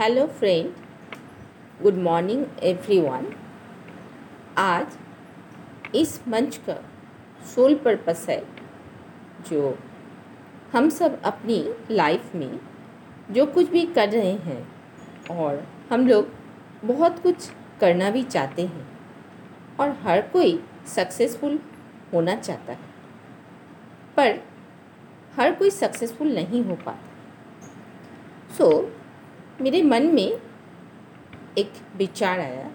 Hello friend good morning everyone आज इस मंच का सोल पर्पस है जो हम सब अपनी लाइफ में जो कुछ भी कर रहे हैं और हम लोग बहुत कुछ करना भी चाहते हैं और हर कोई सक्सेसफुल होना चाहता है। पर हर कोई सक्सेसफुल नहीं हो पाता। सो so, मेरे मन में एक विचार आया,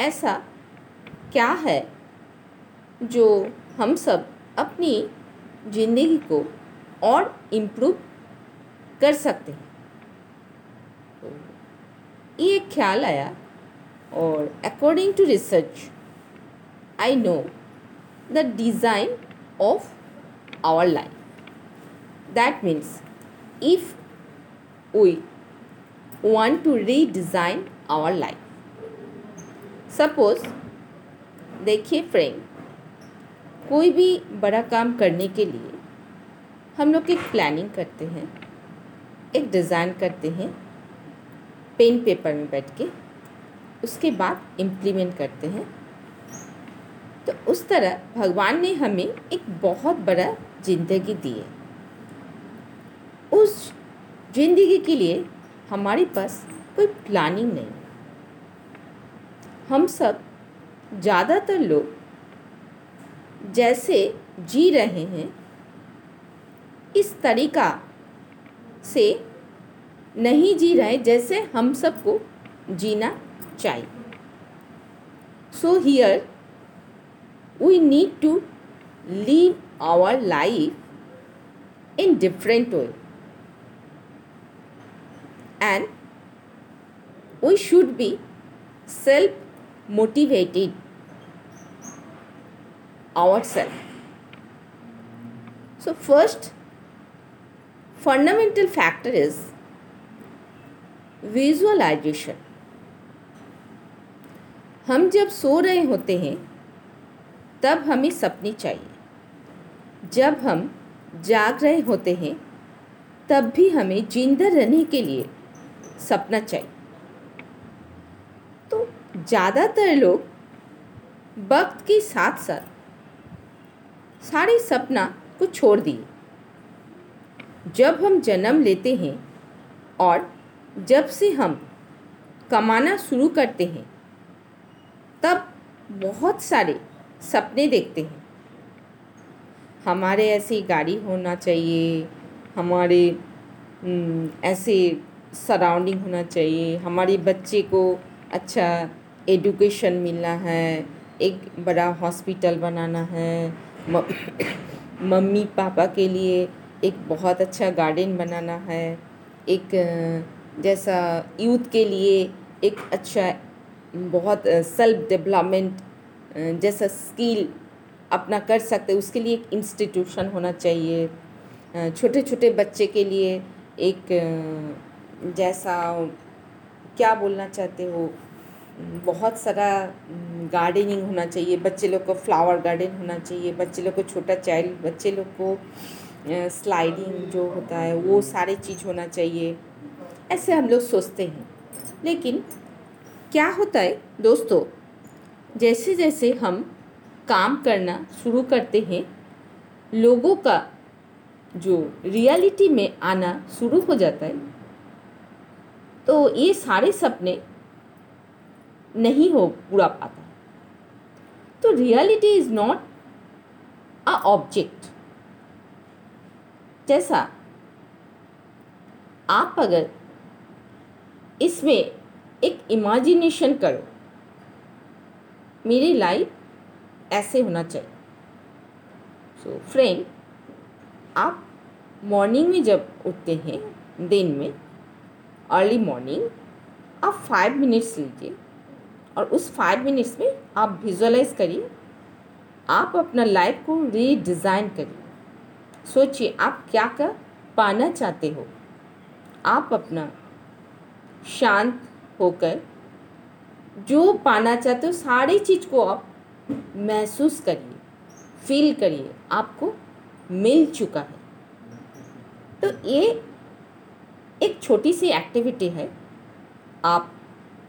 ऐसा क्या है जो हम सब अपनी ज़िंदगी को और इम्प्रूव कर सकते हैं? तो ये ख्याल आया और according to research I know the design of our life that means if we want to redesign our life. Suppose देखिए फ्रेंड, कोई भी बड़ा काम करने के लिए हम लोग एक प्लानिंग करते हैं, एक डिज़ाइन करते हैं पेन पेपर में बैठ के, उसके बाद इम्प्लीमेंट करते हैं तो उस तरह भगवान ने हमें एक बहुत बड़ा ज़िंदगी दी है उस ज़िंदगी के लिए हमारे पास कोई प्लानिंग नहीं। हम सब ज़्यादातर लोग जैसे जी रहे हैं, इस तरीका से नहीं जी रहे जैसे हम सबको जीना चाहिए। So here we need to live our life in different way and we should be self motivated ourselves. So, first fundamental factor is visualisation हम जब सो रहे होते हैं तब हमें सपने चाहिए जब हम जाग रहे होते हैं तब भी हमें ज़िंदा रहने के लिए सपना चाहिए। तो ज़्यादातर लोग वक्त के साथ साथ सारे सपना को छोड़ दिए। जब हम जन्म लेते हैं और जब से हम कमाना शुरू करते हैं, तब बहुत सारे सपने देखते हैं। हमारे ऐसी गाड़ी होना चाहिए, हमारे ऐसे सराउंडिंग होना चाहिए। हमारे बच्चे को अच्छा एडुकेशन मिलना है, एक बड़ा हॉस्पिटल बनाना है। मम्मी पापा के लिए एक बहुत अच्छा गार्डन बनाना है। एक, जैसा यूथ के लिए एक अच्छा बहुत सेल्फ डेवलपमेंट, जैसा स्किल अपना कर सकते उसके लिए एक इंस्टीट्यूशन होना चाहिए। छोटे छोटे बच्चे के लिए एक जैसा क्या बोलना चाहते हो? बहुत सारा गार्डनिंग होना चाहिए, बच्चे लोग को फ्लावर गार्डन होना चाहिए, बच्चे लोग को छोटा चाइल्ड बच्चे लोग को स्लाइडिंग जो होता है, वो सारे चीज़ होना चाहिए। ऐसे हम लोग सोचते हैं। लेकिन क्या होता है दोस्तों जैसे जैसे हम काम करना शुरू करते हैं, लोगों का जो रियलिटी में आना शुरू हो जाता है तो ये सारे सपने नहीं हो पूरा पाता। तो reality is not a object जैसा आप अगर इसमें एक इमेजिनेशन करो मेरी लाइफ ऐसे होना चाहिए। सो so, फ्रेंड आप मॉर्निंग में जब उठते हैं दिन में अर्ली मॉर्निंग आप फाइव मिनट्स लीजिए और उस फाइव मिनट्स में आप विजुअलाइज करिए, आप अपना लाइफ को रीडिज़ाइन करिए। सोचिए आप क्या क्या पाना चाहते हो। आप अपना शांत होकर जो पाना चाहते हो, सारी चीज़ को आप महसूस करिए फील करिए, आपको मिल चुका है। तो ये एक छोटी सी एक्टिविटी है। आप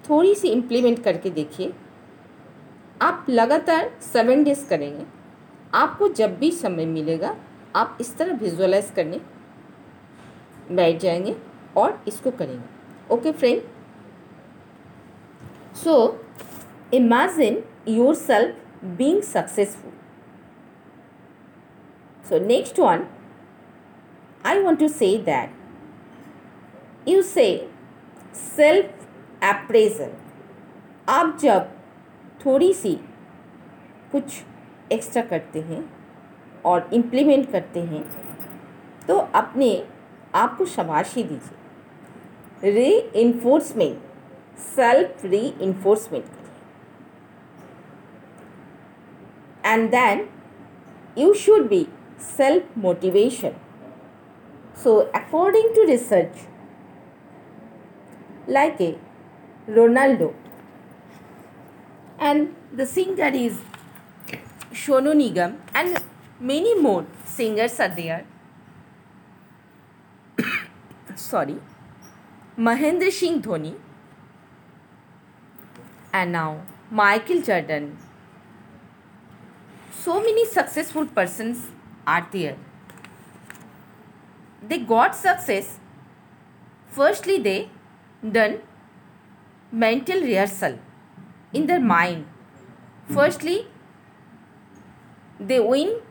थोड़ी सी इम्प्लीमेंट करके देखिए। आप लगातार सेवन डेज़ करेंगे। आपको जब भी समय मिलेगा, आप इस तरह विजुअलाइज करने बैठ जाएँगे और इसको करेंगे। Okay friend so imagine yourself being successful so next one I want to say that you say self appraisal आप जब थोड़ी सी कुछ एक्स्ट्रा करते हैं और इम्प्लीमेंट करते हैं तो अपने आप को शाबाशी दीजिए। Reinforcement self reinforcement करिए। And then you should be self motivation so according to research like a ronaldo and the singer is Shonu Nigam and many more singers are there. Sorry, Mahendra Singh Dhoni and now Michael Jordan. So many successful persons are there. They got success. Firstly, they done mental rehearsal in their mind. Firstly, they win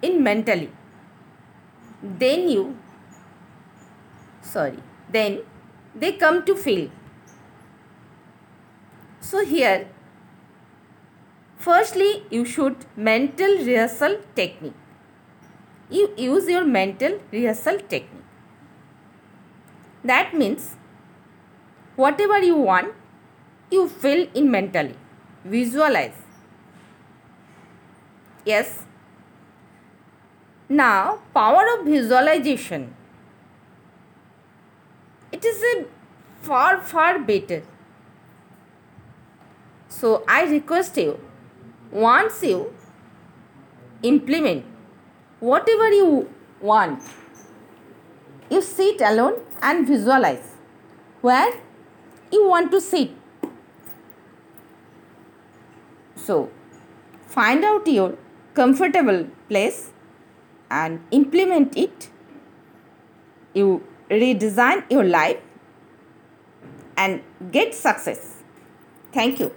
in mentally. Then you, sorry, then they come to feel. So here, firstly, you should mental rehearsal technique. You use your mental rehearsal technique. That means whatever you want, you fill in mentally. Visualize. Yes. Now, power of visualization. It is a far, far better. So, I request you, once you implement whatever you want, you sit alone and visualize where you want to sit. So, find out your comfortable place and implement it. You redesign your life and get success. Thank you.